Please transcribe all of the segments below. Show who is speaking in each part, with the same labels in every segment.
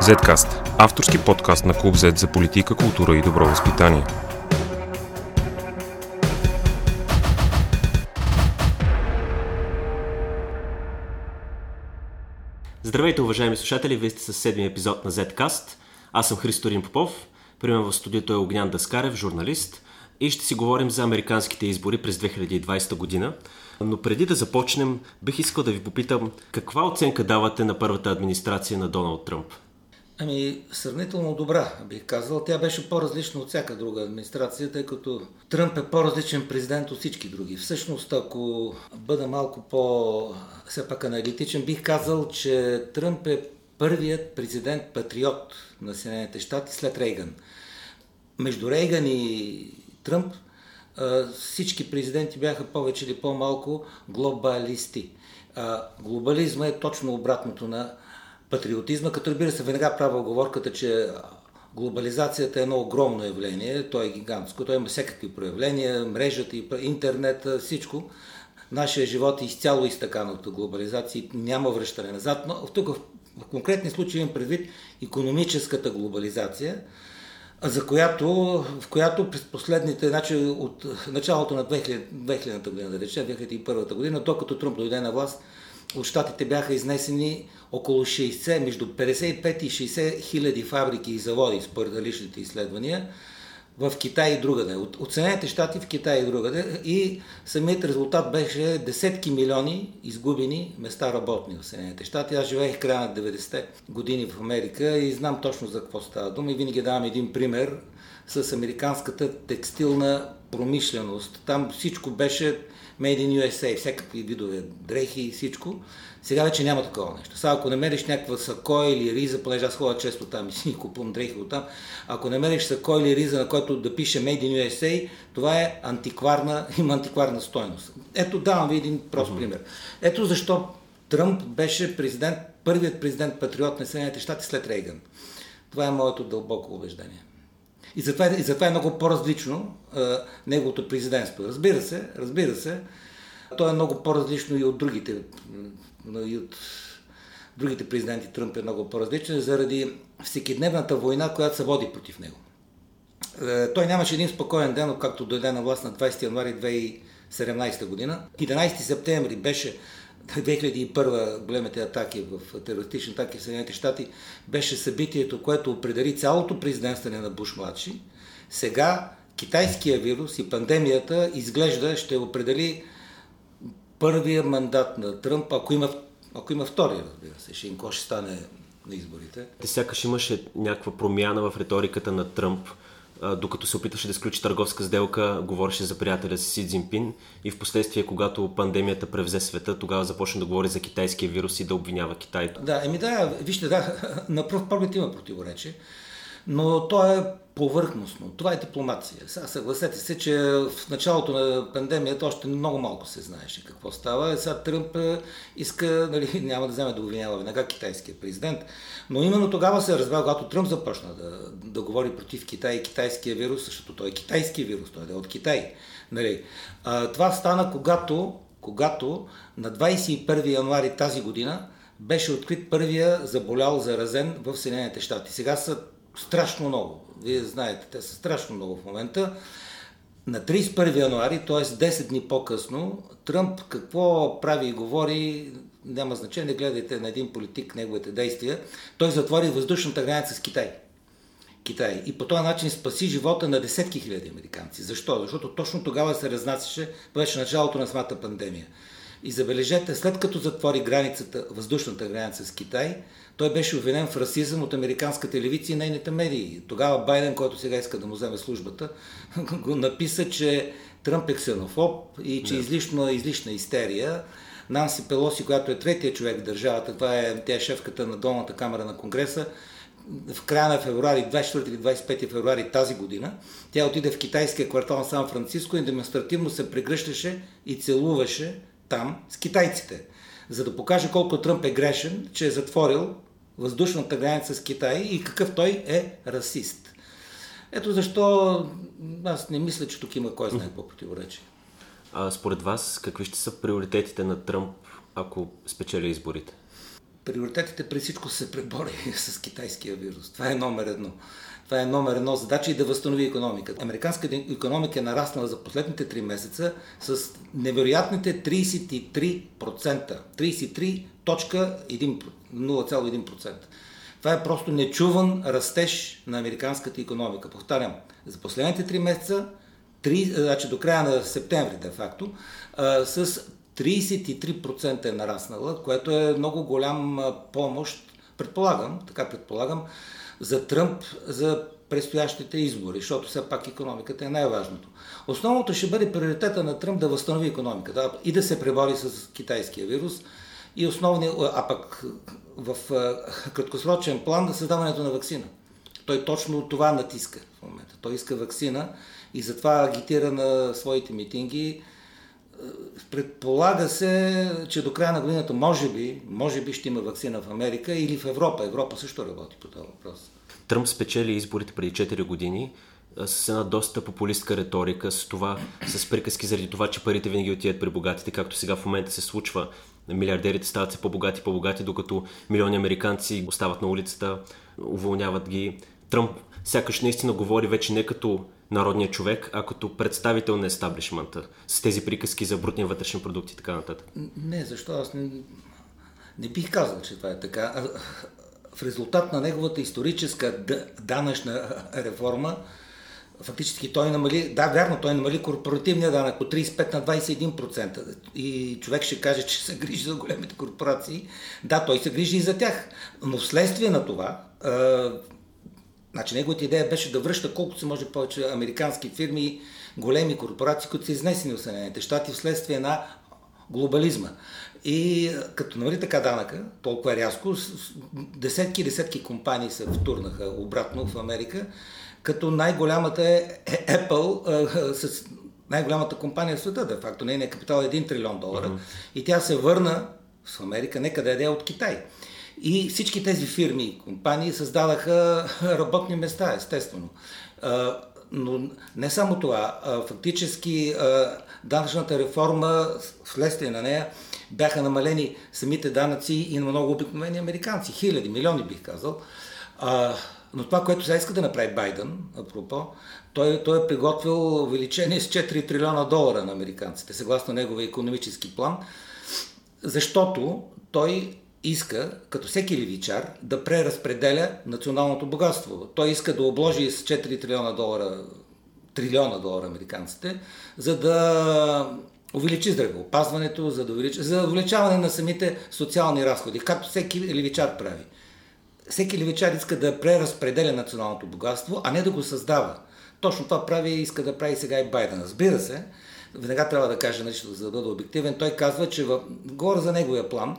Speaker 1: Zcast – авторски подкаст на Клуб Z за политика, култура и добро възпитание.
Speaker 2: Здравейте, уважаеми слушатели! Вие сте с седмия епизод на Zcast. Аз съм Христо Рим Попов. При в студиото е Огнян Даскарев, журналист. И ще си говорим за американските избори през 2020 година. Но преди да започнем, бих искал да ви попитам каква оценка давате на първата администрация на Доналд Тръмп?
Speaker 3: Ами, сравнително добра, бих казал. Тя беше по-различна от всяка друга администрация, тъй като Тръмп е по-различен президент от всички други. Всъщност, ако бъда малко по, все пак аналитичен, бих казал, че Тръмп е първият президент-патриот на Съединените щати след Рейган. Между Рейган и Тръмп всички президенти бяха повече или по-малко глобалисти. Глобализма е точно обратното на патриотизма, като разбира се, веднага правя оговорката, че глобализацията е едно огромно явление, то е гигантско, то има всякакви проявления, мрежата, интернет, всичко. Нашия живот е изцяло изтъкан от глобализация и няма връщане назад, но тук в конкретни случаи имам предвид економическата глобализация, за която, в която през последните, значи от началото на 2000, 2000 година, да речем, 2001 година, докато Трумп дойде на власт, от щатите бяха изнесени около 60, между 55 и 60 хиляди фабрики и заводи, според личните изследвания, в Китай и другаде. От, от щати в Китай и другаде. И самият резултат беше десетки милиони изгубени места работни в Съединените щати. Аз живеех края на 90-те години в Америка и знам точно за какво става дума. И винаги давам един пример с американската текстилна промишленост. Там всичко беше Made in USA, всякакви видове дрехи и всичко. Сега вече няма такова нещо. Сега ако намериш някаква сако или риза, понеже аз ходя често там и си купувам дрехи от там, ако намериш сако или риза, на който да пише Made in USA, това е антикварна, има антикварна стойност. Ето давам ви един прост uh-huh. пример. Ето защо Тръмп беше президент, първият президент патриот на Съединените щати след Рейган. Това е моето дълбоко убеждение. И затова, и затова е много по-различно а, неговото президентство. Разбира се, разбира се, то е много по-различно и от другите, и от другите президенти. Тръмп е много по-различен заради всекидневната война, която се води против него. Е, той нямаше един спокоен ден, както дойде на власт на 20 януари 2017 година. 11 септември беше 2001 големите атаки в терористични атаки в Съединените щати беше събитието, което определи цялото президентстване на Буш младши. Сега китайския вирус и пандемията изглежда ще определи първия мандат на Тръмп, ако има, ако има втория, разбира се, им ще стане на изборите.
Speaker 2: Те сякаш имаше някаква промяна в риториката на Тръмп докато се опитваше да сключи търговска сделка, говореше за приятеля си Си Цзинпин и в последствие, когато пандемията превзе света, тогава започна да говори за китайския вирус и да обвинява Китай.
Speaker 3: Да, еми да, вижте, да, на пръв поглед има противоречие, но то е повърхностно. Това е дипломация. Сега съгласете се, че в началото на пандемията още много малко се знаеше какво става. Сега Тръмп е, иска, нали, няма да вземе да обвинява веднага китайския президент. Но именно тогава се разбра, когато Тръмп започна да, да говори против Китай и китайския вирус, защото той е китайски вирус, той е от Китай. Нали. А, това стана когато, когато на 21 януари тази година беше открит първия заболял заразен в Съединените щати. Сега са страшно много. Вие знаете, те са страшно много в момента. На 31 януари, т.е. 10 дни по-късно, Тръмп какво прави и говори, няма значение, гледайте на един политик неговите действия. Той затвори въздушната граница с Китай. Китай. И по този начин спаси живота на десетки хиляди американци. Защо? Защото точно тогава се разнасяше, беше началото на самата пандемия. И забележете, след като затвори границата, въздушната граница с Китай, той беше обвинен в расизъм от американска телевизия и нейните медии. Тогава Байден, който сега иска да му вземе службата, го написа, че Тръмп е ксенофоб и че излишно, е излишна истерия. Нанси Пелоси, която е третия човек в държавата, това е, тя е шефката на долната камера на Конгреса, в края на февруари, 24 или 25 февруари тази година, тя отиде в китайския квартал на Сан Франциско и демонстративно се прегръщаше и целуваше там с китайците, за да покаже колко Тръмп е грешен, че е затворил въздушната граница с Китай и какъв той е расист. Ето защо аз не мисля, че тук има кой знае какво противоречие.
Speaker 2: А според вас, какви ще са приоритетите на Тръмп, ако спечели изборите?
Speaker 3: приоритетите при всичко се пребори с китайския вирус. Това е номер едно. Това е номер едно задача и да възстанови економиката. Американската економика е нараснала за последните 3 месеца с невероятните 33%. 33.0,1%. Това е просто нечуван растеж на американската економика. Повтарям, за последните 3 месеца, 3, значи до края на септември, де факто, с 33% е нараснала, което е много голям помощ, предполагам, така предполагам, за Тръмп за предстоящите избори, защото все пак економиката е най-важното. Основното ще бъде приоритета на Тръмп да възстанови економиката и да се пребори с китайския вирус и основни, а пък в краткосрочен план да създаването на вакцина. Той точно това натиска в момента. Той иска вакцина и затова агитира на своите митинги Предполага се, че до края на годината може би, може би ще има вакцина в Америка или в Европа. Европа също работи по този въпрос.
Speaker 2: Тръмп спечели изборите преди 4 години с една доста популистка риторика, с това, с приказки заради това, че парите винаги отиват при богатите, както сега в момента се случва. Милиардерите стават се по-богати, по-богати, докато милиони американци остават на улицата, уволняват ги. Тръмп сякаш наистина говори вече не като народния човек, а като представител на естаблишмента, с тези приказки за брутния вътрешен продукт и така нататък?
Speaker 3: Не, защо аз не, не бих казал, че това е така. В резултат на неговата историческа данъчна реформа, фактически той намали, да, вярно, той намали корпоративния данък от 35 на 21%. И човек ще каже, че се грижи за големите корпорации. Да, той се грижи и за тях. Но вследствие на това, Значи неговата идея беше да връща колкото се може повече американски фирми, големи корпорации, които са изнесени в Съединените щати вследствие на глобализма. И като намали така данъка, толкова рязко, десетки и десетки компании се втурнаха обратно в Америка, като най-голямата е Apple с най-голямата компания в света, де факто нейният капитал е 1 трилион долара. Uh-huh. И тя се върна в Америка, нека да е от Китай. И всички тези фирми и компании създадаха работни места, естествено. Но не само това. Фактически данъчната реформа, вследствие на нея, бяха намалени самите данъци и на много обикновени американци. Хиляди, милиони бих казал. Но това, което сега иска да направи Байден, апропо, той, той е приготвил увеличение с 4 трилиона долара на американците, съгласно неговия економически план, защото той иска, като всеки левичар, да преразпределя националното богатство. Той иска да обложи с 4 трилиона долара, трилиона долара американците, за да увеличи здравеопазването, за да увеличи, за увеличаване на самите социални разходи, както всеки левичар прави. Всеки левичар иска да преразпределя националното богатство, а не да го създава. Точно това прави и иска да прави сега и Байден. Разбира се, веднага трябва да кажа нещо, за да бъда обективен. Той казва, че в... говоря за неговия план,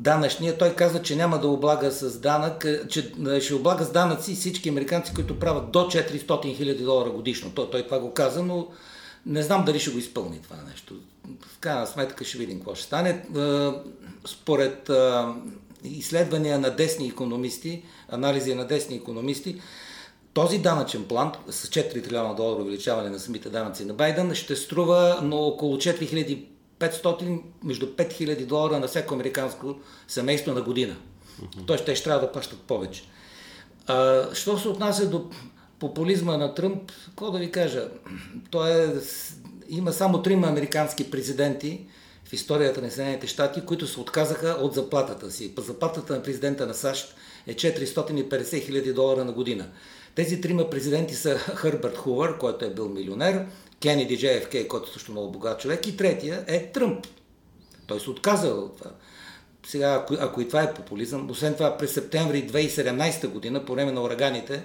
Speaker 3: данъчния, той казва, че няма да облага с данък, е, че е, ще облага с данъци всички американци, които правят до 400 000 долара годишно. Той, той това го каза, но не знам дали ще го изпълни това нещо. В крайна сметка ще видим какво ще стане. Е, според изследвания на десни економисти, анализи на десни економисти, този данъчен план с 4 трилиона долара увеличаване на самите данъци на Байден ще струва но около 4000 500, между 5000 долара на всяко американско семейство на година. Mm-hmm. Тоест, те ще трябва да плащат повече. А, що се отнася до популизма на Тръмп, какво да ви кажа? Той е, има само трима американски президенти в историята на Съединените щати, които се отказаха от заплатата си. Заплатата на президента на САЩ е 450 хиляди долара на година. Тези трима президенти са Хърбърт Хувър, който е бил милионер, Кенеди JFK, който е също много богат човек, и третия е Тръмп. Той се отказа от това. Сега, ако, ако и това е популизъм, освен това през септември 2017 година, по време на ураганите,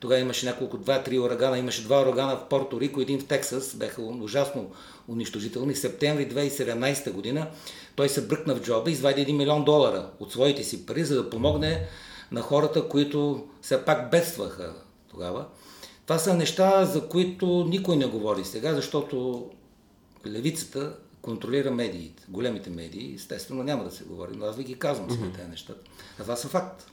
Speaker 3: тогава имаше няколко, два-три урагана, имаше два урагана в Порто Рико, един в Тексас, бяха ужасно унищожителни. Септември 2017 година той се бръкна в джоба и извади 1 милион долара от своите си пари, за да помогне на хората, които все пак бедстваха тогава. Това са неща, за които никой не говори сега, защото левицата контролира медиите, големите медии. Естествено няма да се говори, но аз ви ги казвам сега mm-hmm. тези неща. А това са факт.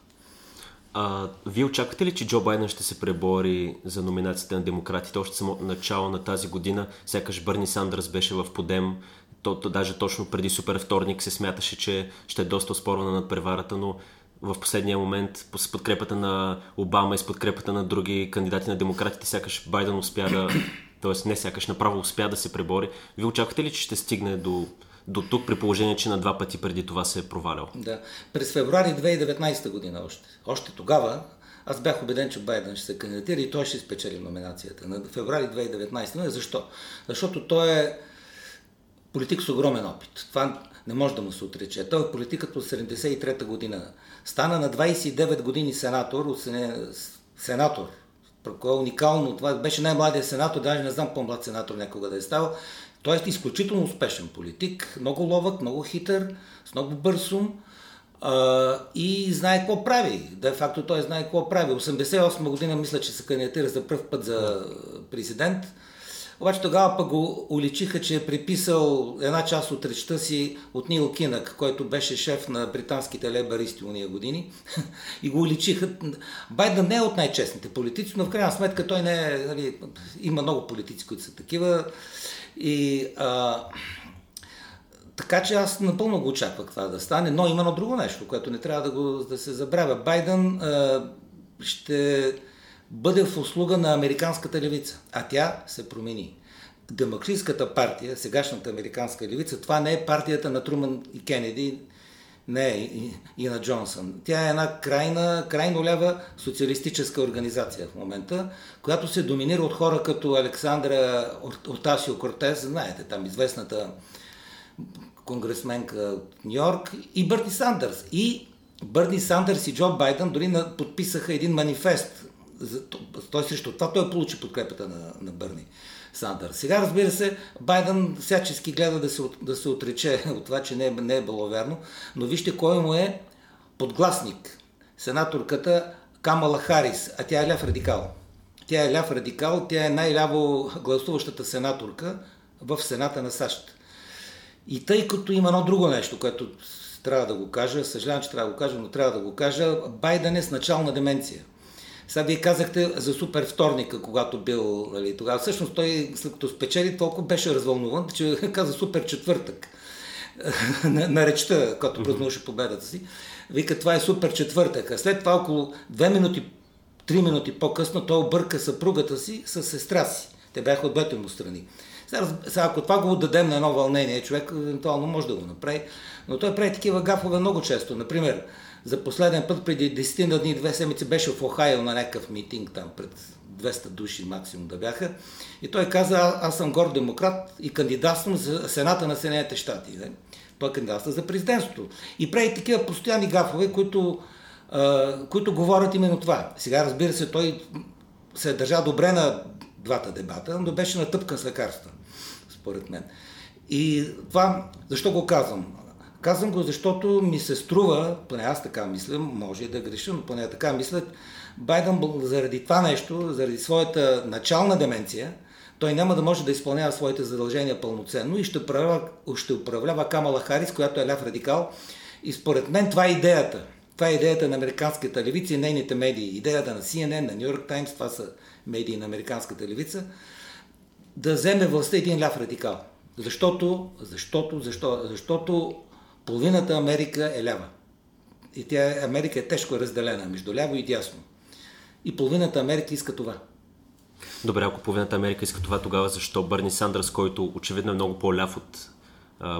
Speaker 2: А, вие очаквате ли, че Джо Байден ще се пребори за номинацията на демократите още само начало на тази година? Сякаш Бърни Сандърс беше в подем, то, то, даже точно преди супер вторник се смяташе, че ще е доста спорвана над преварата, но в последния момент с подкрепата на Обама и с подкрепата на други кандидати на демократите, сякаш Байден успя да, т.е. не сякаш направо успя да се пребори. Вие очаквате ли, че ще стигне до, до тук, при положение, че на два пъти преди това се е провалял?
Speaker 3: Да. През февруари 2019 година още. Още тогава аз бях убеден, че Байден ще се кандидатира и той ще спечели номинацията. На феврари 2019 година. Защо? Защото той е политик с огромен опит. Това не може да му се отрече. Той е политиката от 73-та година. Стана на 29 години сенатор, сенатор. Кое е уникално. Това беше най-младият сенатор, даже не знам по-млад сенатор някога да е ставал. Е изключително успешен политик, много ловък, много хитър, с много бърз ум и знае какво прави. Де факто той знае какво прави. 88 година мисля, че се кандидатира за първ път за президент. Обаче тогава пък го уличиха, че е приписал една част от речта си от Нил Кинък, който беше шеф на британските лейбаристи уния години. и го уличиха. Байден не е от най-честните политици, но в крайна сметка той не е... Нали, има много политици, които са такива. И... А, така че аз напълно го очаквах това да стане, но има едно друго нещо, което не трябва да, го, да се забравя. Байден а, ще бъде в услуга на американската левица, а тя се промени. Демократическата партия, сегашната американска левица, това не е партията на Труман и Кенеди, не е и, и на Джонсън. Тя е една крайна, крайно лява социалистическа организация в момента, която се доминира от хора като Александра Ортасио Кортес, знаете, там известната конгресменка от Нью Йорк, и Бърни Сандърс. И Бърни Сандърс и Джо Байден дори подписаха един манифест той срещу това той получи подкрепата на, на Бърни Сандър. Сега, разбира се, Байден всячески гледа да се, да се отрече от това, че не е, не е било верно, но вижте кой му е подгласник. Сенаторката Камала Харис, а тя е ляв радикал. Тя е ляв радикал, тя е най-ляво гласуващата сенаторка в Сената на САЩ. И тъй като има едно друго нещо, което трябва да го кажа, съжалявам, че трябва да го кажа, но трябва да го кажа, Байден е с начална деменция. Сега вие казахте за супер вторника, когато бил нали, тогава. Всъщност той, след като спечели, толкова беше развълнуван, че каза супер четвъртък на, на речта, като празнуваше победата си. Вика, това е супер четвъртък. А след това около две минути, три минути по-късно той обърка съпругата си с сестра си. Те бяха от двете му страни. Сега, сега, ако това го отдадем на едно вълнение, човек евентуално може да го направи, но той прави такива гафове много често. Например, за последен път преди 10 на дни, две седмици беше в Охайо на някакъв митинг там пред 200 души максимум да бяха. И той каза, аз съм горд демократ и кандидатствам за Сената на Съединените щати. Не? Той кандидатства за президентството. И прави такива постоянни гафове, които, а, които говорят именно това. Сега, разбира се, той се е държа добре на двата дебата, но беше натъпкан с лекарства, според мен. И това, защо го казвам? Казвам го, защото ми се струва, поне аз така мисля, може и да греша, но поне така мисля, Байден заради това нещо, заради своята начална деменция, той няма да може да изпълнява своите задължения пълноценно и ще управлява, ще управлява Камала Харис, която е ляв радикал. И според мен това е идеята. Това е идеята на американската левица и нейните медии. Идеята на CNN, на Нью Йорк Таймс, това са медии на американската левица, да вземе властта един ляв радикал. Защото, защото, защо, защото половината Америка е лява. И тя, Америка е тежко разделена между ляво и дясно. И половината Америка иска това.
Speaker 2: Добре, ако половината Америка иска това, тогава защо Бърни Сандърс, който очевидно е много по-ляв от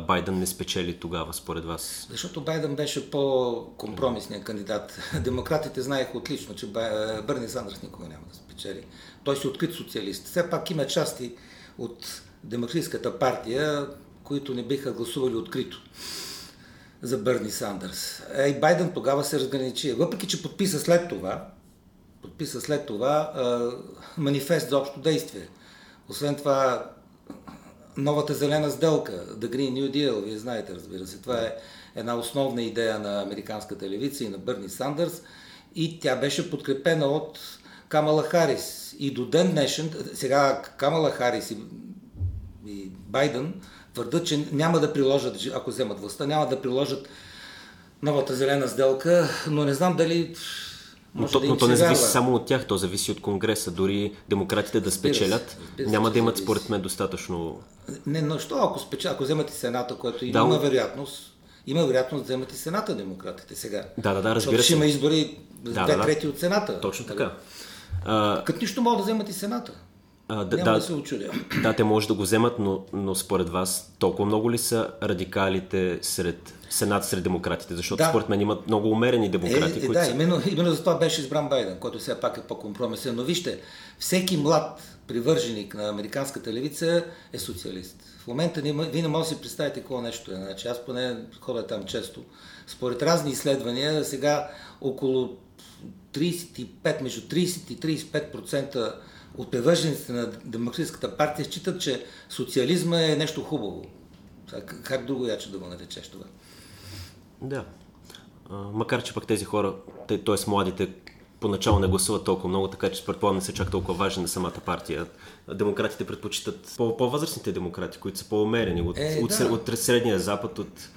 Speaker 2: Байден, не спечели тогава, според вас?
Speaker 3: Защото Байден беше по-компромисният кандидат. Демократите знаеха отлично, че Бърни Сандърс никога няма да спечели. Той си открит социалист. Все пак има части от Демократическата партия, които не биха гласували открито за Бърни Сандърс. Е, Байден тогава се разграничи. Въпреки, че подписа след това, подписа след това а, манифест за общо действие. Освен това, новата зелена сделка, The Green New Deal, вие знаете, разбира се, това е една основна идея на американската левица и на Бърни Сандърс и тя беше подкрепена от Камала Харис. И до ден днешен, сега Камала Харис и, и Байден твърдат, че няма да приложат, ако вземат властта, няма да приложат новата зелена сделка, но не знам дали
Speaker 2: но, то, да но то не зависи вярва. само от тях, то зависи от Конгреса. Дори демократите да спечелят, разбира няма да имат според мен достатъчно...
Speaker 3: Не, но що ако, спечел, ако вземат и Сената, което да, има вероятност, има вероятност да вземат и Сената демократите сега.
Speaker 2: Да, да, да, разбира се.
Speaker 3: има избори да, две да, трети от Сената.
Speaker 2: Точно така.
Speaker 3: А... Като нищо могат да вземат и Сената. А, да, Няма да, да се очудя.
Speaker 2: Да, те може да го вземат, но, но според вас толкова много ли са радикалите сред Сенат сред демократите? Защото да. според мен имат много умерени демократи. Е,
Speaker 3: е, които да, са... именно, именно за това беше избран Байден, който сега пак е по-компромисен. Но вижте, всеки млад привърженик на американската левица е социалист. В момента вие не може да си представите какво нещо е. Значи, аз поне ходя там често. Според разни изследвания, сега около 35, между 30 и 35% от привържениците на Демократическата партия считат, че социализма е нещо хубаво. Как друго яче да го наречеш това?
Speaker 2: Да. А, макар, че пък тези хора, т.е. младите, поначало не гласуват толкова много, така че предполагам не са чак толкова важни на самата партия. Демократите предпочитат по-възрастните демократи, които са по-умерени от, е, от, да. от, от средния запад, от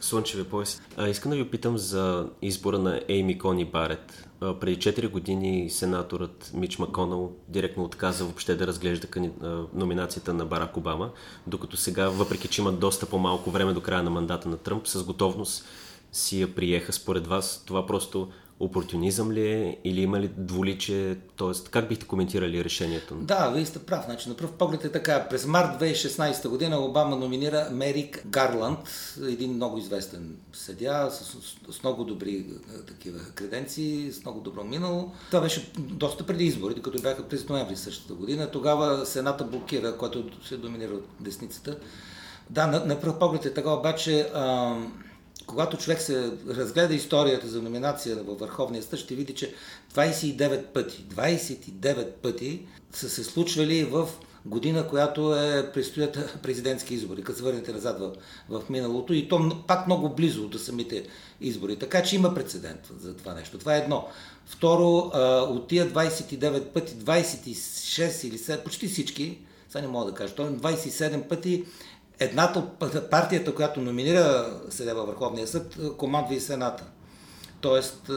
Speaker 2: слънчевия пояс. А, искам да ви опитам за избора на Ейми Кони Барет. Преди 4 години сенаторът Мич Маконал директно отказа въобще да разглежда номинацията на Барак Обама, докато сега, въпреки че има доста по-малко време до края на мандата на Тръмп, с готовност си я приеха според вас. Това просто опортунизъм ли е или има ли двуличие? Тоест, как бихте коментирали решението?
Speaker 3: Да, вие сте прав. Значи, на пръв поглед е така. През март 2016 година Обама номинира Мерик Гарланд, един много известен съдя с, с, с много добри е, такива креденции, с много добро минало. Това беше доста преди изборите, като бяха през ноември същата година. Тогава Сената блокира, който се доминира от десницата. Да, на, на пръв поглед е така, обаче ам, когато човек се разгледа историята за номинация във Върховния съд, ще види, че 29 пъти, 29 пъти са се случвали в година, която е, предстоят президентски избори, като се върнете назад в, в миналото и то пак много близо до самите избори. Така че има прецедент за това нещо. Това е едно. Второ, от тия 29 пъти, 26 или 7, почти всички, сега не мога да кажа, 27 пъти едната от партията, която номинира съдя във Върховния съд, командва и Сената. Тоест,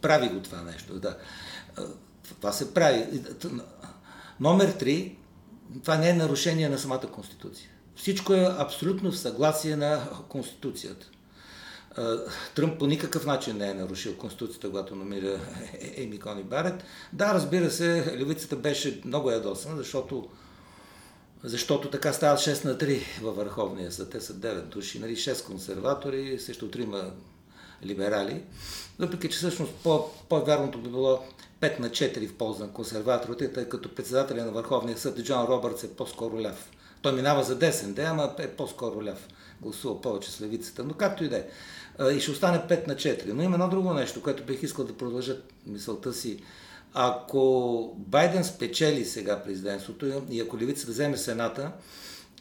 Speaker 3: прави го това нещо. Да. Това се прави. Номер три, това не е нарушение на самата Конституция. Всичко е абсолютно в съгласие на Конституцията. Тръмп по никакъв начин не е нарушил Конституцията, когато номира Еми Кони Барет. Да, разбира се, левицата беше много ядосана, защото защото така стават 6 на 3 във Върховния съд. Те са 9 души, нали, 6 консерватори, също 3 либерали. Въпреки, че всъщност по, по-вярното би било 5 на 4 в полза на консерваторите, тъй като председателя на Върховния съд Джон Робъртс е по-скоро ляв. Той минава за десен, да, ама е по-скоро ляв. Гласува повече с левицата, но както и да е. И ще остане 5 на 4. Но има едно друго нещо, което бих искал да продължа мисълта си ако Байден спечели сега президентството и ако левица да вземе Сената,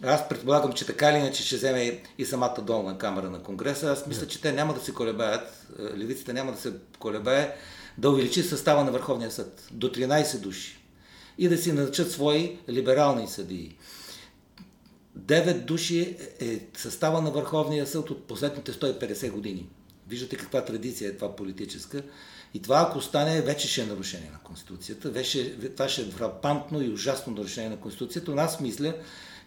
Speaker 3: аз предполагам, че така или иначе ще вземе и самата долна камера на Конгреса. Аз мисля, че те няма да се колебаят, е, левицата няма да се колебае да увеличи състава на Върховния съд до 13 души и да си назначат свои либерални съдии. Девет души е състава на Върховния съд от последните 150 години. Виждате каква традиция е това политическа. И това, ако стане, вече ще е нарушение на Конституцията. Вече, това ще е фрапантно и ужасно нарушение на Конституцията. Но аз мисля,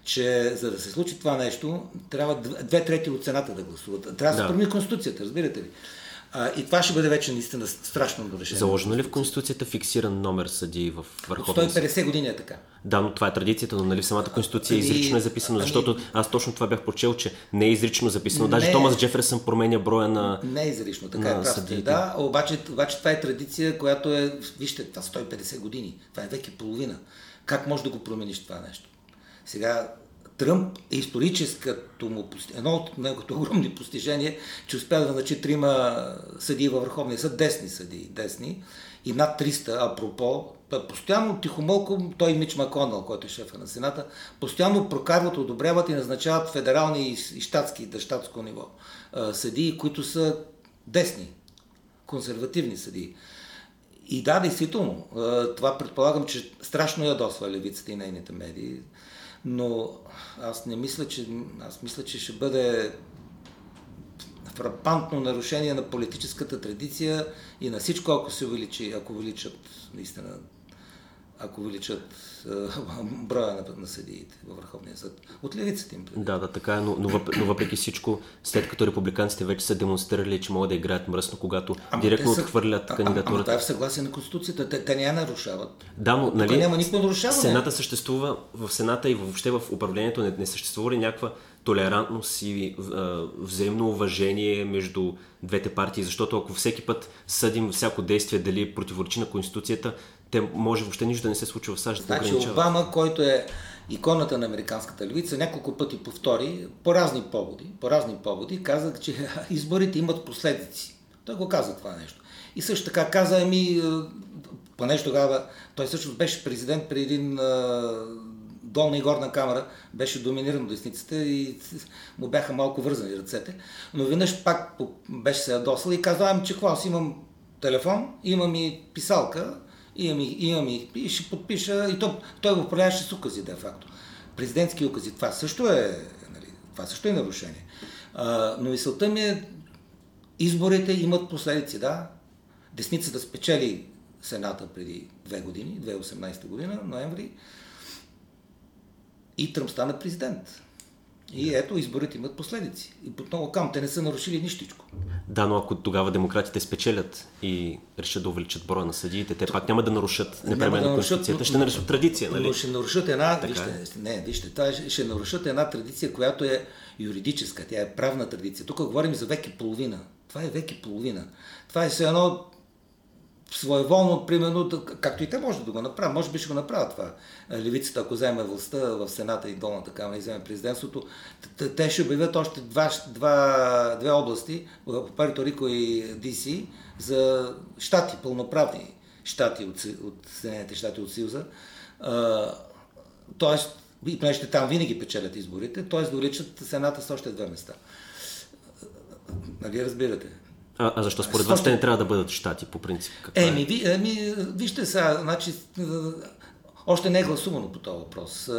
Speaker 3: че за да се случи това нещо, трябва две трети от цената да гласуват. Трябва да се промени Конституцията, разбирате ли? А, и това ще бъде вече наистина страшно решение.
Speaker 2: Заложено ли в Конституцията фиксиран номер съди в Върховния
Speaker 3: 150 години е така.
Speaker 2: Да, но това е традицията, но нали в самата Конституция ами, изрично е записано, ами, защото аз точно това бях прочел, че не е изрично записано. Даже не, Томас Джеферсън променя броя на
Speaker 3: Не е изрично, така е прав. Да, обаче, обаче това е традиция, която е, вижте, това 150 години. Това е век и половина. Как може да го промениш това нещо? Сега Тръмп е историческото му, едно от неговите огромни постижения, че успя да начи трима съдии във Върховния съд, десни съдии, десни, и над 300, апропо, постоянно тихомълко, той и Мич Маконал, който е шефа на Сената, постоянно прокарват, одобряват и назначават федерални и щатски, да щатско ниво съдии, които са десни, консервативни съдии. И да, действително, това предполагам, че страшно ядосва левицата и нейните медии но аз не мисля, че, аз мисля, че ще бъде фрапантно нарушение на политическата традиция и на всичко, ако се увеличи, ако увеличат наистина ако увеличат броя на, на съдиите във Върховния съд. От левицата им.
Speaker 2: Да, да, така е, но, но, въпреки, но въпреки всичко, след като републиканците вече са демонстрирали, че могат да играят мръсно, когато ама директно са, отхвърлят кандидатурата. Ама
Speaker 3: това е в съгласие на Конституцията. Те, те не я нарушават.
Speaker 2: Да, но нали,
Speaker 3: няма никакво нарушаване.
Speaker 2: Сената съществува, в Сената и въобще в управлението не, не съществува ли някаква толерантност и а, взаимно уважение между двете партии, защото ако всеки път съдим всяко действие дали противоречи на Конституцията, те може въобще нищо да не се случва в САЩ.
Speaker 3: Значи да Обама, който е иконата на американската левица, няколко пъти повтори по разни поводи, по разни поводи, каза, че изборите имат последици. Той го каза това нещо. И също така каза, ами, понеже тогава, той също беше президент при един долна и горна камера, беше доминиран десницата и му бяха малко вързани ръцете. Но веднъж пак беше се ядосал и каза, ами че какво, аз имам телефон, имам и писалка, имам и, имам и, и ще подпиша, и то, той го управляваше с укази, де факто. Президентски укази, това също е, нали, това също е нарушение. А, но мисълта ми е, изборите имат последици, да. Десницата спечели Сената преди две години, 2018 година, ноември, и Тръмп стана президент. И ето, изборите имат последици. И под много кам, те не са нарушили нищичко.
Speaker 2: Да, но ако тогава демократите спечелят и решат да увеличат броя на съдиите, те пак няма да нарушат непременно да Конституцията, ще нарушат традиция, нали?
Speaker 3: Но ще нарушат една, така вижте, е. не, вижте, това ще нарушат една традиция, която е юридическа, тя е правна традиция. Тук говорим за век и половина. Това е век и половина. Това е все едно своеволно, примерно, както и те може да го направят, може би ще го направят това. Левицата, ако вземе властта в Сената и долната камера и вземе президентството, те ще обявят още два, два, две области, Пуерто Рико и ДС, за щати, пълноправни щати от, от Съединените щати от Съюза. Тоест, и понеже там винаги печелят изборите, т.е. да увеличат Сената с още две места. Нали разбирате?
Speaker 2: А, а защо според вас те не трябва да бъдат щати по принцип?
Speaker 3: Каква еми, е? ви, еми, вижте сега, значи, още не е гласувано по този въпрос.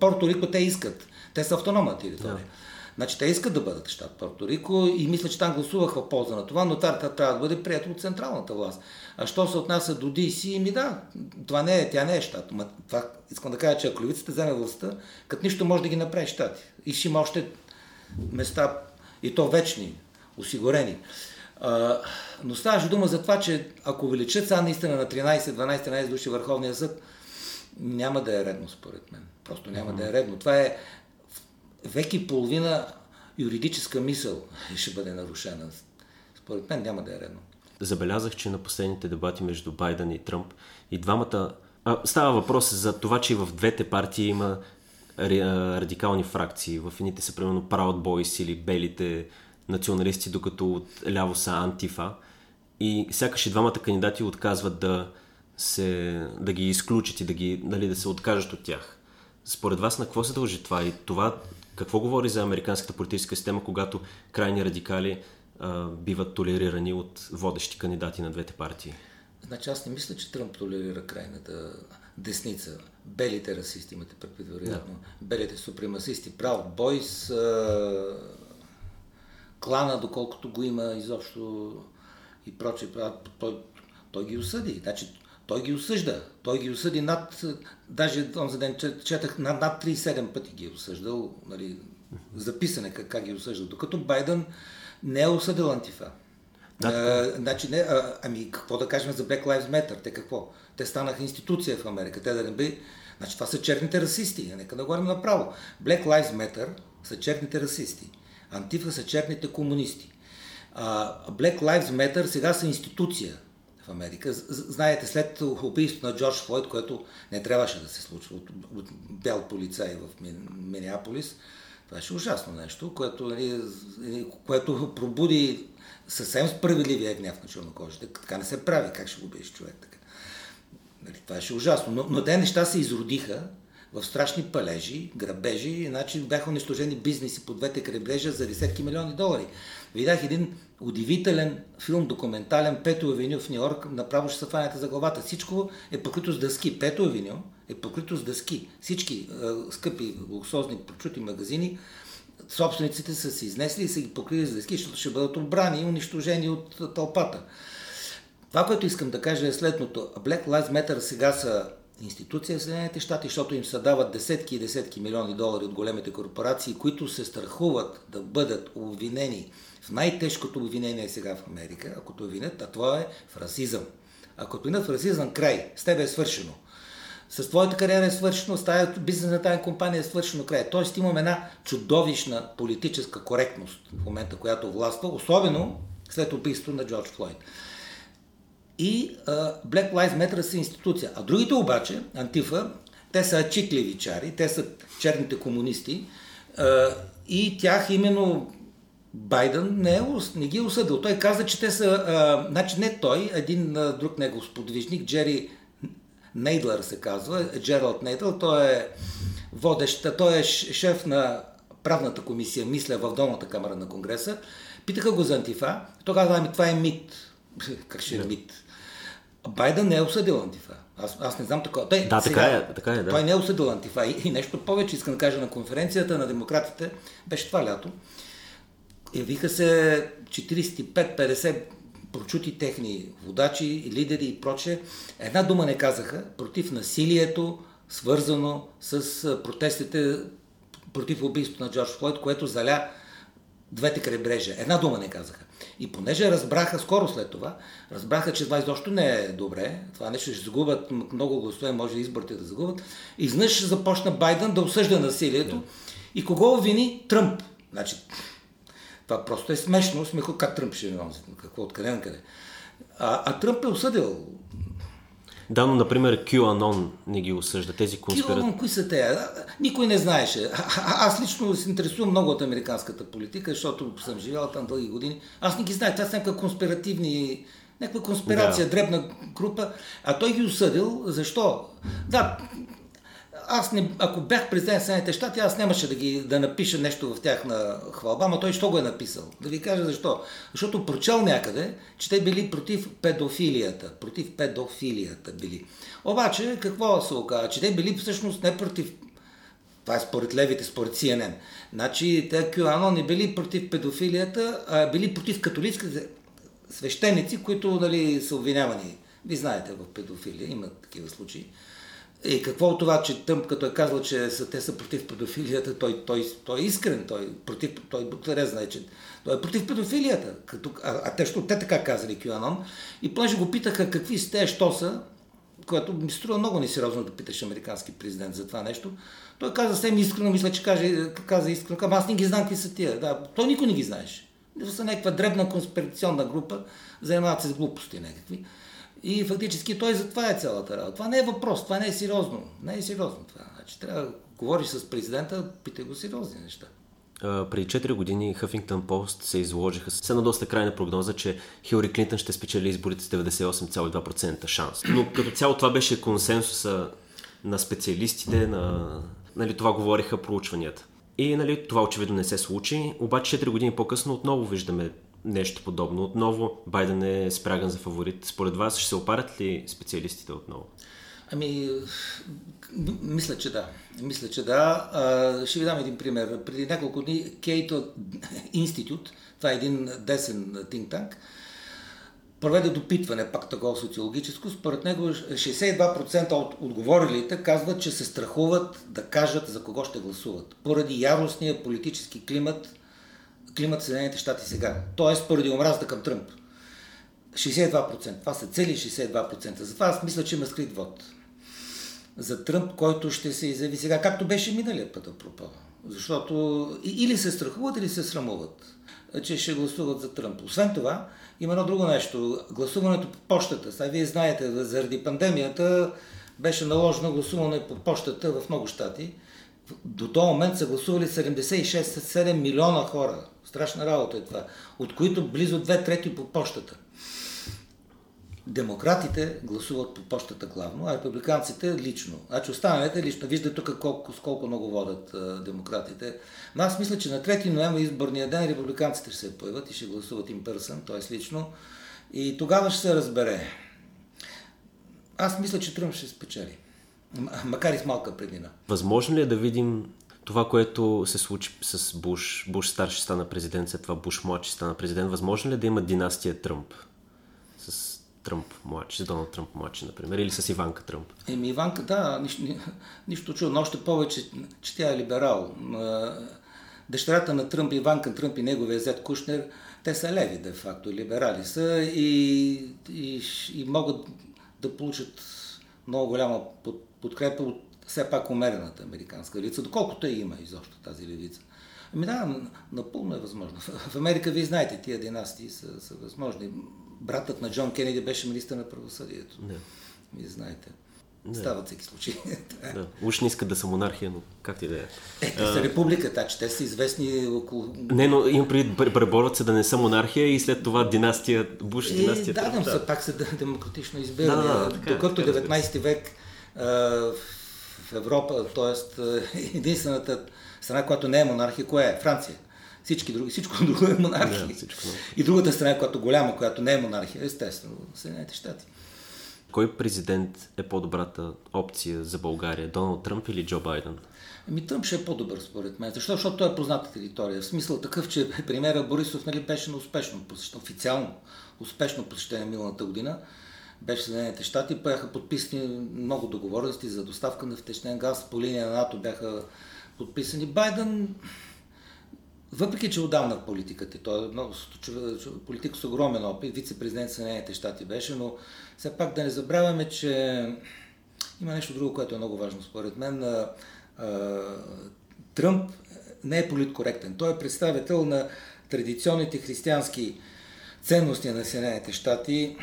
Speaker 3: Порто Рико те искат. Те са автономна територия. Да. Значи те искат да бъдат щат Порто Рико и мисля, че там гласувах в полза на това, но това трябва да бъде прието от централната власт. А що се отнася до DC, ми да, това не е, тя не е щат. Ма, това, искам да кажа, че ако левицата вземе властта, като нищо може да ги направи щати. И ще има още места, и то вечни, осигурени. А, но ставаше дума за това, че ако увеличат сега наистина на 13, 12, 13 души Върховния съд, няма да е редно според мен. Просто няма да е редно. Това е век и половина юридическа мисъл ще бъде нарушена. Според мен няма да е редно.
Speaker 2: Забелязах, че на последните дебати между Байден и Тръмп и двамата... А, става въпрос за това, че в двете партии има радикални фракции. В едните са примерно Proud Boys или белите националисти, докато от ляво са антифа. И сякаш и двамата кандидати отказват да, се, да ги изключат и да, ги, нали, да се откажат от тях. Според вас на какво се дължи това? И това какво говори за американската политическа система, когато крайни радикали а, биват толерирани от водещи кандидати на двете партии?
Speaker 3: Значи аз не мисля, че Тръмп толерира крайната десница. Белите расисти имате предвид, вероятно. Да. Белите супремасисти, Proud Boys, клана, доколкото го има изобщо и проче, той, той ги осъди. Значи, той ги осъжда. Той ги осъди над, даже за ден четах, над, над 37 пъти ги е осъждал, нали, записане как, как ги осъжда. Докато Байден не е осъдил антифа. Да, а, значи не, а, ами какво да кажем за Black Lives Matter? Те какво? Те станаха институция в Америка. Те да не би... Значи това са черните расисти. Нека да говорим направо. Black Lives Matter са черните расисти. Антифа са черните комунисти. Black Lives Matter сега са институция в Америка. Знаете, след убийството на Джордж Флойд, което не трябваше да се случва от, от бял полицай в Минеаполис, това беше ушастно нещо, което, нали, което пробуди съвсем справедливия гняв на чернокожите. Така не се прави, как ще го убиеш човек така. Нали, това беше ужасно. Но, но те неща се изродиха в страшни палежи, грабежи, значи бяха унищожени бизнеси по двете крайбрежа за десетки милиони долари. Видях един удивителен филм, документален, Пето авеню в Нью Йорк, направо ще се фанете за главата. Всичко е покрито с дъски. Пето авеню е покрито с дъски. Всички е, скъпи, луксозни, прочути магазини собствениците са се изнесли и са ги покрили с дъски, защото ще бъдат обрани и унищожени от тълпата. Това, което искам да кажа е следното. Black Lives Matter сега са институция в Съединените щати, защото им се дават десетки и десетки милиони долари от големите корпорации, които се страхуват да бъдат обвинени в най-тежкото обвинение сега в Америка, ако то обвинят, а това е в расизъм. Ако обвинят в расизъм, край, с тебе е свършено. С твоята кариера е свършено, с тази бизнес на тази компания е свършено край. Тоест имаме една чудовищна политическа коректност в момента, която властва, особено след убийството на Джордж Флойд и uh, Black Lives Matter са институция. А другите обаче, Антифа, те са чикливи чари, те са черните комунисти uh, и тях именно Байден не, е, не ги е осъдил. Той каза, че те са, uh, значи не той, един uh, друг негов сподвижник, Джери Нейдлър се казва, Джералд Нейдъл, той е водещ, той е шеф на правната комисия, мисля, в долната камера на Конгреса. Питаха го за антифа. Той каза, ами това е мит. как ще е мит? Байден не е осъдил антифа. Аз, аз не знам такова.
Speaker 2: Той, да, сега, така е. Така е да.
Speaker 3: Той не е осъдил антифа. И, и нещо повече искам да кажа на конференцията на демократите, беше това лято. Явиха се 45-50 прочути техни водачи, лидери и прочее. Една дума не казаха против насилието, свързано с протестите против убийството на Джордж Флойд, което заля двете крайбрежия. Една дума не казаха. И понеже разбраха скоро след това, разбраха, че това изобщо не е добре, това нещо ще загубят много гласове, може изборите да загубят, изнъж започна Байден да осъжда насилието yeah. и кого вини? Тръмп. Значи, това просто е смешно, смехо, как Тръмп ще виновен, какво, откъде на къде. А, а Тръмп е осъдил
Speaker 2: да, но, например, QAnon не ги осъжда, тези конспират...
Speaker 3: QAnon, кои са те? Никой не знаеше. А, аз лично се интересувам много от американската политика, защото съм живял там дълги години. Аз не ги знае. Това са някаква конспиративни някаква конспирация, да. дребна група, а той ги осъдил. Защо? Да, аз не, ако бях президент на Съединените щати, аз нямаше да, ги, да напиша нещо в тяхна хвалба, но той що го е написал? Да ви кажа защо. Защото прочел някъде, че те били против педофилията. Против педофилията били. Обаче, какво се оказа? Че те били всъщност не против това е според левите, според CNN. Значи, те QAnon не били против педофилията, а били против католическите свещеници, които нали, са обвинявани. Ви знаете, в педофилия има такива случаи. И какво от това, че Тъмп, като е казал, че са, те са против педофилията, той, той, той е искрен, той, против, той Буклере знае, че той е против педофилията. Като, а, а те, що, те така казали QAnon. И понеже го питаха какви сте, що са, което ми струва много несериозно да питаш американски президент за това нещо, той каза съвсем искрено, мисля, че каже, каза искрено, ама аз не ги знам какви са тия. Да, той никой не ги знаеше. Това са някаква дребна конспирационна група, занимават се с глупости някакви. И фактически той за това е цялата работа. Това не е въпрос, това не е сериозно. Не е сериозно това. Значи, трябва да говориш с президента, питай го сериозни неща.
Speaker 2: преди 4 години Huffington Post се изложиха с една доста крайна прогноза, че Хилари Клинтън ще спечели изборите с 98,2% шанс. Но като цяло това беше консенсуса на специалистите, на... Нали, това говориха проучванията. И нали, това очевидно не се случи, обаче 4 години по-късно отново виждаме нещо подобно. Отново Байден е спряган за фаворит. Според вас ще се опарят ли специалистите отново?
Speaker 3: Ами, мисля, че да. Мисля, че да. Ще ви дам един пример. Преди няколко дни Кейто Институт, това е един десен think tank, проведе допитване, пак такова социологическо. Според него 62% от отговорилите казват, че се страхуват да кажат за кого ще гласуват. Поради яростния политически климат климат в Съединените щати сега. Тоест поради омразата към Тръмп. 62%. Това са цели 62%. Затова аз мисля, че има скрит вод. За Тръмп, който ще се изяви сега, както беше миналия път, апропо. Защото или се страхуват, или се срамуват, че ще гласуват за Тръмп. Освен това, има едно друго нещо. Гласуването по почтата. Сега вие знаете, заради пандемията беше наложено гласуване по почтата в много щати. До този момент са гласували 76-7 милиона хора. Страшна работа е това. От които близо две трети по почтата. Демократите гласуват по почтата главно, а републиканците лично. Значи останалите лично. Виждате тук колко, колко много водят а, демократите. Но аз мисля, че на 3 ноември изборния ден републиканците ще се появят и ще гласуват им пърсън, т.е. лично. И тогава ще се разбере. Аз мисля, че Тръмп ще спечели. Макар и с малка преднина.
Speaker 2: Възможно ли е да видим това, което се случи с Буш, Буш старши стана президент, след това Буш младши стана президент, възможно ли е да има династия Тръмп? С Тръмп младши, с Доналд Тръмп младши, например, или с Иванка Тръмп?
Speaker 3: Еми, Иванка, да, нищо, нищо чудно, още повече, че тя е либерал. Дъщерята на Тръмп, Иванка Тръмп и неговия зет Кушнер, те са леви, де факто, либерали са и, и, и могат да получат много голяма подкрепа от все пак умерената американска левица, доколкото и има изобщо тази левица. Ами да, напълно е възможно. В Америка, вие знаете, тия династии са, са възможни. Братът на Джон Кенеди беше министър на правосъдието.
Speaker 2: Да.
Speaker 3: Вие знаете. Не. Стават всеки случаи.
Speaker 2: да. Уж не искат да са монархия, но как ти да е?
Speaker 3: Е, те са република, така че те са известни около...
Speaker 2: Не, но имам преди преборват се да не са монархия и след това династия, Буш
Speaker 3: е,
Speaker 2: династия.
Speaker 3: Да, да, пак са демократично избирани. Да, да, така, Докато 19 век в Европа, т.е. единствената страна, която не е монархия, коя е? Франция. Всички други, всичко друго е монархия. Да, всичко. И другата страна, която голяма, която не е монархия, естествено, Съединените щати.
Speaker 2: Кой президент е по-добрата опция за България? Доналд Тръмп или Джо Байден?
Speaker 3: Ами Тръмп ще е по-добър според мен. Защо? Защото той е позната територия. В смисъл такъв, че премиера Борисов нали, беше на успешно посещение, официално успешно посещение миналата година. Беше Съединените щати, бяха подписани много договорености за доставка на втечнен газ по линия на НАТО бяха подписани. Байден въпреки, че отдавна в политиката, той е много политик с огромен опит, вице-президент Съединените щати беше, но все пак да не забравяме, че има нещо друго, което е много важно според мен. Тръмп не е политкоректен. Той е представител на традиционните християнски ценности на Съединените щати,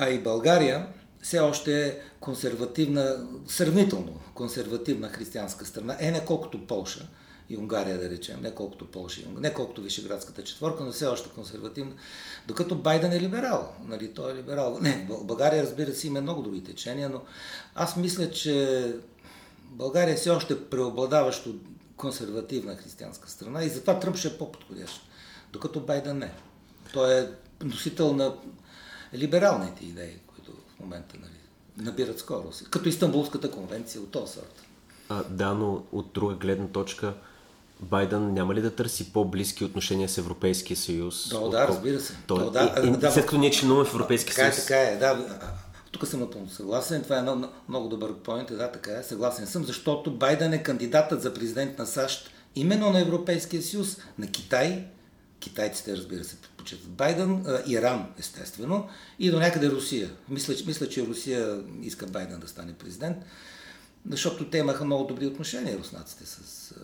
Speaker 3: а и България все още е консервативна, сравнително консервативна християнска страна, е не колкото Полша и Унгария, да речем, не колкото Польша и Унгария, не колкото Вишеградската четворка, но все още консервативна, докато Байден е либерал. Нали, той е либерал. Не, България, разбира се, има много други течения, но аз мисля, че България е все още преобладаващо консервативна християнска страна и затова Тръмп ще е по-подходящ, докато Байден не. Той е носител на либералните идеи, които в момента нали, набират скорост, като Истанбулската конвенция от този сорт.
Speaker 2: А, да, но от друга гледна точка, Байден няма ли да търси по-близки отношения с Европейския съюз?
Speaker 3: Да, да, разбира се.
Speaker 2: Той,
Speaker 3: да, да,
Speaker 2: и, да, след като ние членуваме в Европейския
Speaker 3: така
Speaker 2: съюз.
Speaker 3: Така е, така е, да. Тук съм напълно съгласен. Това е много, много добър поинт. Да, така е. Съгласен съм, защото Байден е кандидатът за президент на САЩ именно на Европейския съюз, на Китай. Китайците, разбира се, предпочитат Байден, Иран, естествено, и до някъде Русия. Мисля, мисля, че Русия иска Байден да стане президент, защото те имаха много добри отношения, руснаците, с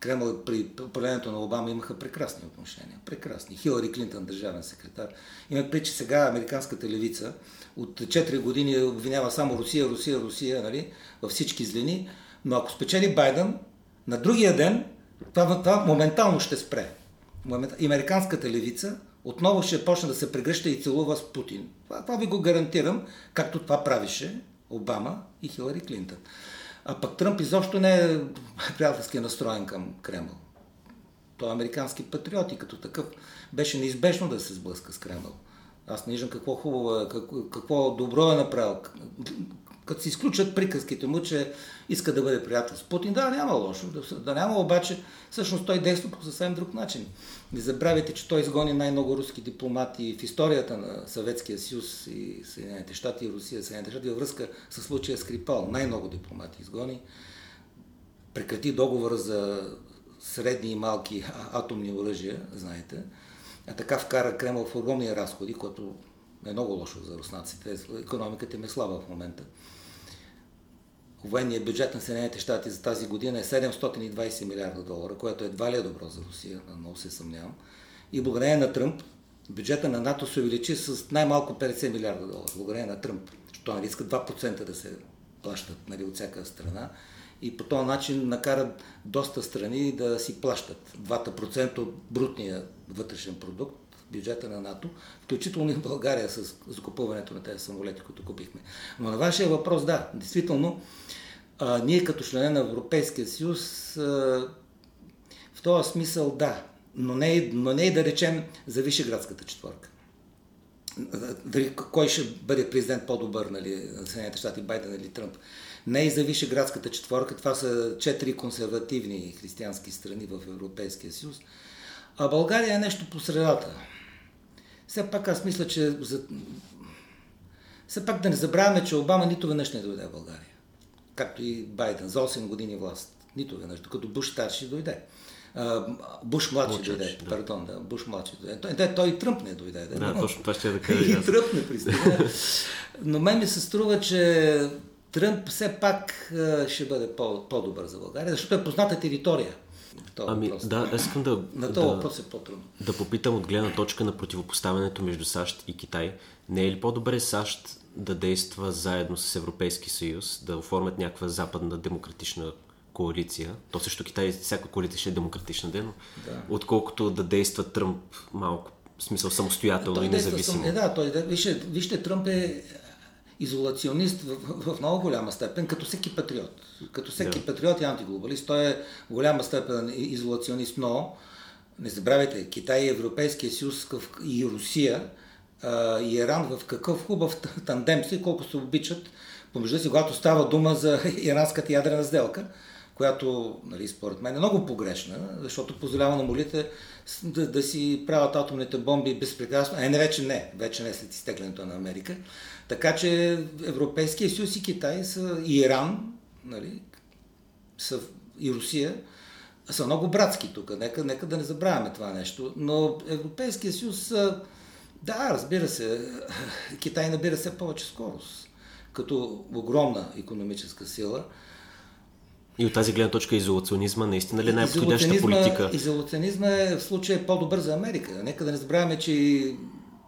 Speaker 3: Кремъл при управлението на Обама имаха прекрасни отношения. Прекрасни. Хилари Клинтън, държавен секретар. Има при, че сега американската левица от 4 години обвинява само Русия, Русия, Русия, нали, във всички злини. Но ако спечели Байден, на другия ден това, това моментално ще спре. Американската левица отново ще почне да се прегръща и целува с Путин. Това, това ви го гарантирам, както това правише Обама и Хилари Клинтън. А пък Тръмп изобщо не е приятелски настроен към Кремъл. Той е американски патриот и като такъв беше неизбежно да се сблъска с Кремъл. Аз не виждам какво хубаво е, какво, какво добро е направил като се изключат приказките му, че иска да бъде приятел с Путин, да, няма лошо, да, да няма, обаче всъщност той действа по съвсем друг начин. Не забравяйте, че той изгони най-много руски дипломати в историята на Съветския съюз и Съединените щати и Русия, Съединените щати във връзка с случая Скрипал. Най-много дипломати изгони. Прекрати договора за средни и малки атомни оръжия, знаете. А така вкара Кремъл в огромни разходи, което е много лошо за руснаците. Економиката им е слаба в момента военният бюджет на Съединените щати за тази година е 720 милиарда долара, което едва ли е добро за Русия, много се съмнявам. И благодарение на Тръмп, бюджета на НАТО се увеличи с най-малко 50 милиарда долара, благодарение на Тръмп. Защото нали, иска 2% да се плащат нали, от всяка страна. И по този начин накарат доста страни да си плащат 2% от брутния вътрешен продукт, бюджета на НАТО, включително и в България с закупуването на тези самолети, които купихме. Но на вашия въпрос, да, действително, а, ние като члене на Европейския съюз, а, в този смисъл да, но не, но не и да речем за Вишеградската четворка. дали кой ще бъде президент по-добър, нали, на Съединените щати, Байден или Тръмп. Не и за Вишеградската четворка, това са четири консервативни християнски страни в Европейския съюз. А България е нещо по средата. Все пак аз мисля, че за... все пак да не забравяме, че Обама нито веднъж не дойде в България. Както и Байден, за 8 години власт. Нито веднъж, докато Буш старши дойде. Буш младши дойде, да. пардон, да, Буш младши дойде. Той, той, той и Тръмп не дойде.
Speaker 2: Да, да точно това ще да кажа.
Speaker 3: и Тръмп не пристига. Но мен ми се струва, че Тръмп все пак ще бъде по, по-добър за България, защото е позната територия.
Speaker 2: Ами, въпрос. да, аз искам да...
Speaker 3: На този да, въпрос е по-трудно.
Speaker 2: Да попитам от гледна точка на противопоставянето между САЩ и Китай. Не е ли по-добре САЩ да действа заедно с Европейски съюз, да оформят някаква западна демократична коалиция, то също Китай, всяка коалиция ще е демократична ден, да. отколкото да действа Тръмп малко, в смисъл самостоятелно той и независимо.
Speaker 3: Е, да, той, да, вижте, вижте, Тръмп е изолационист в, в, в много голяма степен, като всеки патриот. Като всеки да. патриот и антиглобалист, той е в голяма степен изолационист, но не забравяйте, Китай и Европейския съюз и Русия а, и Иран в какъв хубав тандем си, колко се обичат помежду си, когато става дума за иранската ядрена сделка която, нали, според мен е много погрешна, защото позволява на молите да, да си правят атомните бомби безпрекрасно. Е, не, вече не, вече не след изтеклянето на Америка. Така че Европейския съюз и Китай са, и Иран, нали, са, и Русия, са много братски тук. Нека, нека да не забравяме това нещо. Но Европейския съюз, да, разбира се, Китай набира все повече скорост, като огромна економическа сила.
Speaker 2: И от тази гледна точка изолационизма наистина ли е най-подходяща политика?
Speaker 3: Изолационизма е в случая по-добър за Америка. Нека да не забравяме, че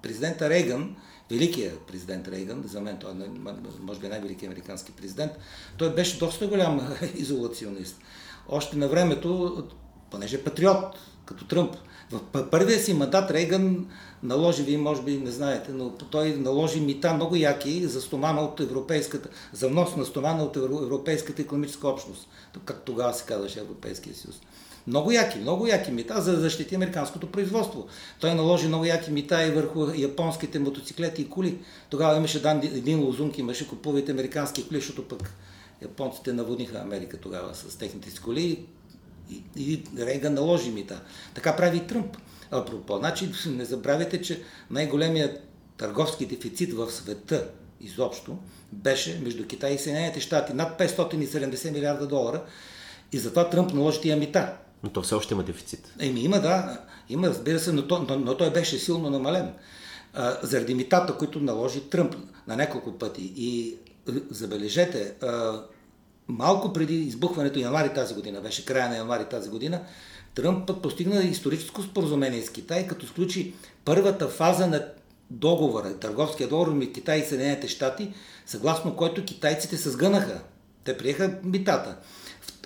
Speaker 3: президента Рейган, великият президент Рейган, за мен той е може би най-великият американски президент, той беше доста голям изолационист. Още на времето, понеже е патриот, като Тръмп, в първия си мандат Рейган наложи, вие може би не знаете, но той наложи мита много яки за стомана от европейската, за внос на стомана от Европейската економическа общност, както тогава се казваше Европейския съюз. Много яки, много яки мита, за да защити американското производство. Той наложи много яки мита и върху японските мотоциклети и коли. Тогава имаше дан, един лозунг, имаше купувайте американски коли, защото пък японците наводниха Америка тогава с техните си коли и, и Рейган наложи мита. Така прави и Тръмп. Апропо, значи не забравяйте, че най-големият търговски дефицит в света изобщо беше между Китай и Съединените щати над 570 милиарда долара и затова Тръмп наложи тия мита.
Speaker 2: Но то все още има дефицит.
Speaker 3: Еми има, да. Има, разбира се, но, то, но, но той беше силно намален. А, заради митата, които наложи Тръмп на няколко пъти. И забележете, а, малко преди избухването януари тази година, беше края на януари тази година, Тръмп постигна историческо споразумение с Китай, като сключи първата фаза на договора, търговския договор между Китай и Съединените щати, съгласно който китайците се сгънаха. Те приеха митата.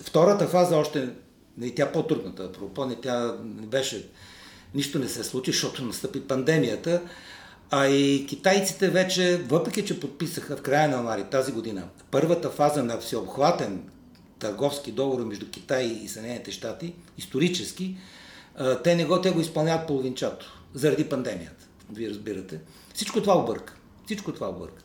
Speaker 3: Втората фаза още, не тя по-трудната, апропо, не тя не беше, нищо не се случи, защото настъпи пандемията, а и китайците вече, въпреки че подписаха в края на януари тази година първата фаза на всеобхватен търговски договор между Китай и Съединените щати, исторически, те не го, те го изпълняват половинчато, заради пандемията. Вие разбирате. Всичко това обърка. Всичко това обърка.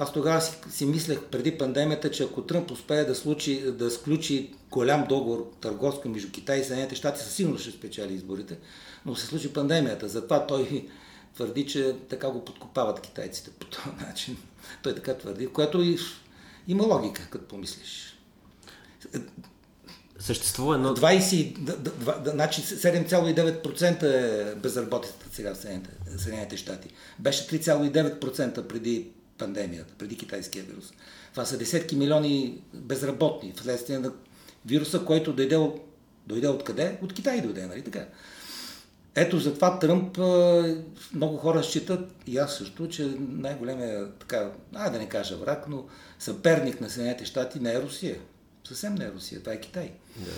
Speaker 3: Аз тогава си, си мислех преди пандемията, че ако Тръмп успее да, случи, да сключи голям договор търговски между Китай и Съединените щати, със сигурност ще спечели изборите, но се случи пандемията. Затова той твърди, че така го подкопават китайците по този начин. Той така твърди, което и има логика, като помислиш.
Speaker 2: Съществува едно...
Speaker 3: 20, значи 7,9% е безработицата сега в Съединените щати. Беше 3,9% преди пандемията, преди китайския вирус. Това са десетки милиони безработни вследствие на вируса, който дойде, дойде от къде? От Китай дойде, нали така? Ето затова Тръмп много хора считат, и аз също, че най-големия, така, а да не кажа враг, но съперник на Съединените щати не е Русия. Съвсем не е Русия, това е Китай. Да.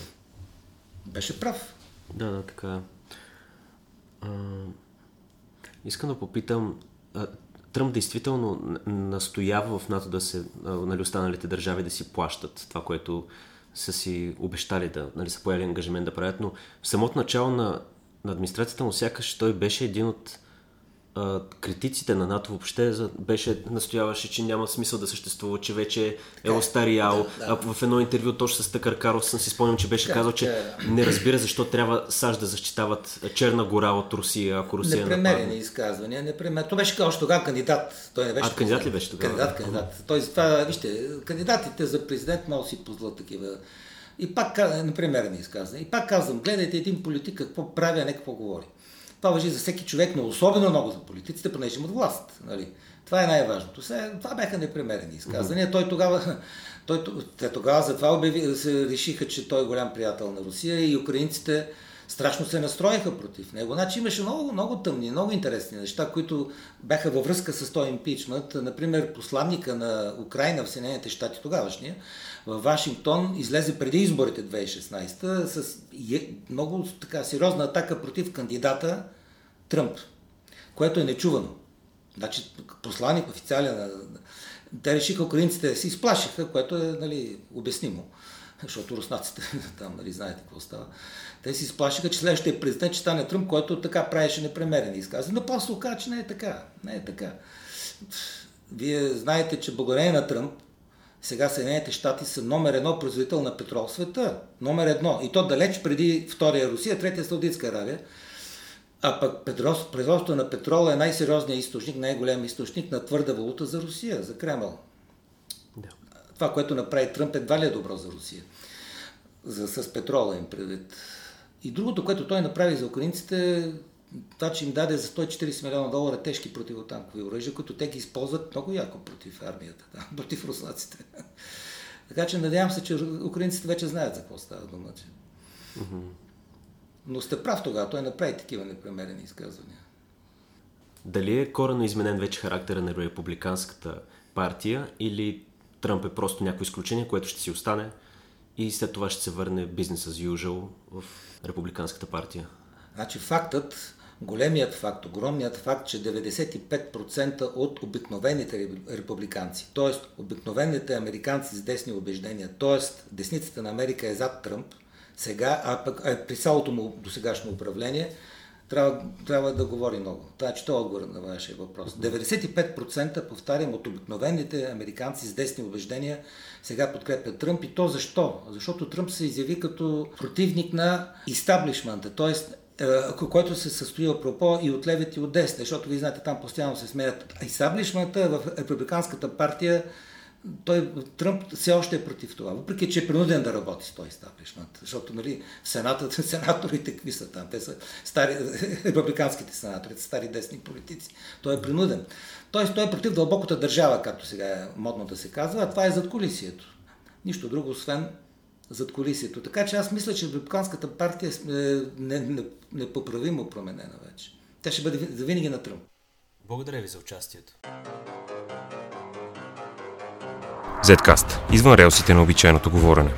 Speaker 3: Беше прав.
Speaker 2: Да, да, така. А, искам да попитам, а, Тръмп действително настоява в НАТО да се, нали, останалите държави да си плащат това, което са си обещали да, нали, са поели ангажимент да правят, но в самото начало на, на администрацията му сякаш той беше един от а, критиците на НАТО въобще беше настояваше, че няма смисъл да съществува, че вече е остарял. Да, да. В едно интервю точно с Тъкър Карлсън си спомням, че беше така, казал, че така. не разбира защо трябва САЩ да защитават Черна гора от Русия, ако Русия
Speaker 3: Непремерени изказвания, непремерени. То беше още тогава кандидат. Той не беше
Speaker 2: а, кандидат ли беше тогава?
Speaker 3: Кандидат, кандидат. Той това, вижте, кандидатите за президент да си позволят такива и пак, например, не изказване. И пак казвам, гледайте един политик какво прави, а не какво говори. Това въжи за всеки човек, но особено много за политиците, понеже имат власт. Нали? Това е най-важното. Това бяха непремерени изказвания. Mm-hmm. Той тогава, той, те тогава затова обяви, се решиха, че той е голям приятел на Русия и украинците страшно се настроиха против него. Значи имаше много, много тъмни, много интересни неща, които бяха във връзка с този импичмент. Например, посланника на Украина в Съединените щати, тогавашния, в Вашингтон излезе преди изборите 2016 с много така сериозна атака против кандидата Тръмп, което е нечувано. Значи посланник официален, те решиха украинците се изплашиха, което е нали, обяснимо, защото руснаците там, нали, знаете какво става. Те си изплашиха, че следващия президент ще стане Тръмп, който така правеше непремерени изказвания. Но после оказа, че не е така. Не е така. Вие знаете, че благодарение на Тръмп сега Съединените щати са номер едно производител на петрол в света. Номер едно. И то далеч преди втория Русия, третия Саудитска Аравия. А пък производството на петрол е най-сериозният източник, най-голям източник на твърда валута за Русия, за Кремъл. Да. Това, което направи Тръмп, едва ли е добро за Русия. За, с петрола им предвид. И другото, което той направи за украинците, това, че им даде за 140 милиона долара тежки противотанкови оръжия, които те ги използват много яко против армията, да, против руснаците. така че надявам се, че украинците вече знаят за какво става дума. Че... Но сте прав тогава, той направи такива непремерени изказвания.
Speaker 2: Дали е корено изменен вече характера на републиканската партия или Тръмп е просто някое изключение, което ще си остане и след това ще се върне бизнес as usual в републиканската партия?
Speaker 3: Значи фактът, големият факт, огромният факт, че 95% от обикновените републиканци, т.е. обикновените американци с десни убеждения, т.е. десницата на Америка е зад Тръмп, сега, а пък а при цялото му досегашно управление, трябва, трябва да говори много. Че това е отговор на вашия въпрос. 95% повтарям от обикновените американци с десни убеждения сега подкрепят Тръмп. И то защо? Защото Тръмп се изяви като противник на истаблишмента, т.е. Е, който се състои апропо и от левите и от десни, защото вие знаете, там постоянно се смеят. Истаблишмента в Републиканската партия той, Тръмп все още е против това, въпреки че е принуден да работи с този истаблишмент, защото нали, сенатът, сенаторите какви са там, те са стари, републиканските сенатори, стари десни политици, той е принуден. Тоест той е против дълбоката държава, както сега е модно да се казва, а това е зад колисието. Нищо друго, освен зад колисието. Така че аз мисля, че републиканската партия е непоправимо променена вече. Тя ще бъде винаги на Тръмп.
Speaker 2: Благодаря ви за участието.
Speaker 1: Zcast. Извън релсите на обичайното говорене.